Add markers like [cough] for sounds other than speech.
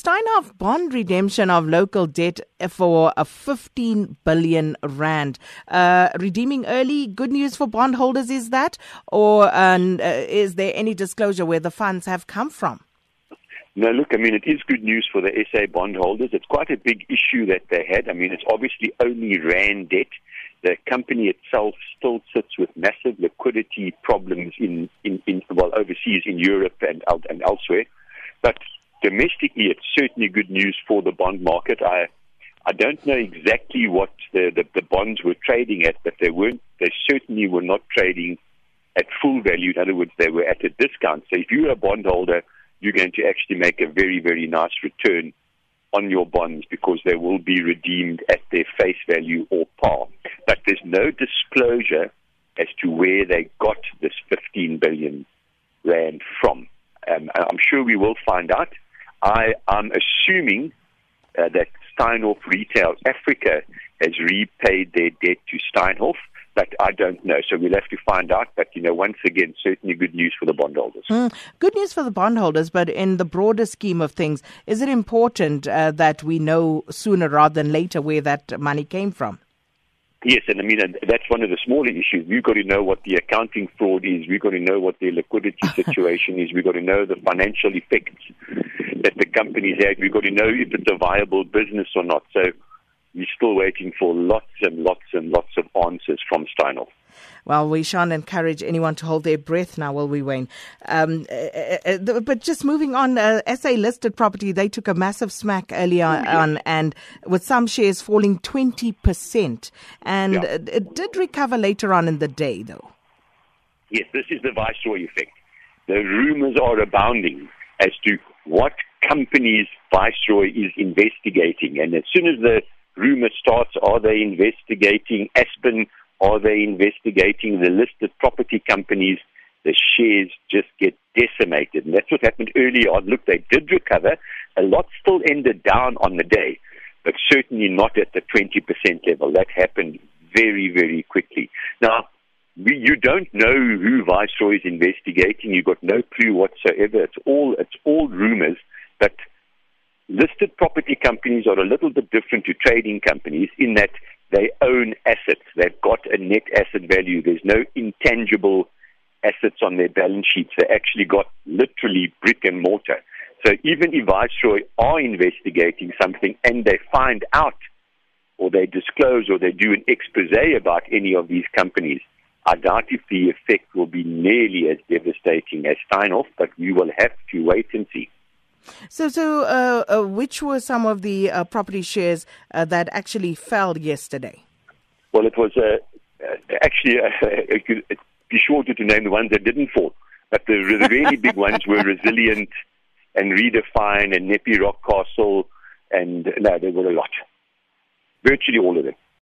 Steinhoff bond redemption of local debt for a 15 billion rand. Uh, redeeming early, good news for bondholders is that? Or uh, is there any disclosure where the funds have come from? No, look, I mean, it is good news for the SA bondholders. It's quite a big issue that they had. I mean, it's obviously only RAND debt. The company itself still sits with massive liquidity problems in, in, in well, overseas in Europe and, and elsewhere. But domestically, it's certainly good news for the bond market. I I don't know exactly what the, the, the bonds were trading at, but they weren't. They certainly were not trading at full value. In other words, they were at a discount. So if you're a bondholder, you're going to actually make a very very nice return on your bonds because they will be redeemed at their face value or par. But there's no disclosure as to where they got this 15 billion rand from. Um, I'm sure we will find out. I am assuming uh, that Steinhoff Retail Africa has repaid their debt to Steinhoff, but I don't know. So we'll have to find out. But, you know, once again, certainly good news for the bondholders. Mm, good news for the bondholders, but in the broader scheme of things, is it important uh, that we know sooner rather than later where that money came from? Yes, and I mean that's one of the smaller issues. We've got to know what the accounting fraud is. We've got to know what the liquidity [laughs] situation is. We've got to know the financial effects that the companies had. We've got to know if it's a viable business or not. So we're still waiting for lots and lots and lots of answers from Steinhoff. Well, we shan't encourage anyone to hold their breath now, will we, Wayne? Um, uh, uh, uh but just moving on, uh, SA listed property, they took a massive smack earlier oh, on, and with some shares falling 20%. And yeah. it did recover later on in the day, though. Yes, this is the Viceroy effect. The rumors are abounding as to what companies Viceroy is investigating. And as soon as the rumor starts, are they investigating Aspen? Are they investigating the listed property companies? The shares just get decimated. And that's what happened early on. Look, they did recover. A lot still ended down on the day, but certainly not at the 20% level. That happened very, very quickly. Now, you don't know who Viceroy is investigating. You've got no clue whatsoever. It's all, it's all rumors. But listed property companies are a little bit different to trading companies in that they own assets. They've got a net asset value. There's no intangible assets on their balance sheets. They actually got literally brick and mortar. So even if Viceroy are investigating something and they find out or they disclose or they do an expose about any of these companies, I doubt if the effect will be nearly as devastating as Steinhoff, but we will have to wait and see. So, so uh, uh, which were some of the uh, property shares uh, that actually fell yesterday? Well, it was uh, uh, actually [laughs] be shorter to name the ones that didn't fall, but the, the really big [laughs] ones were Resilient and Redefine and Nepi Rock Castle, and no, there were a lot, virtually all of them.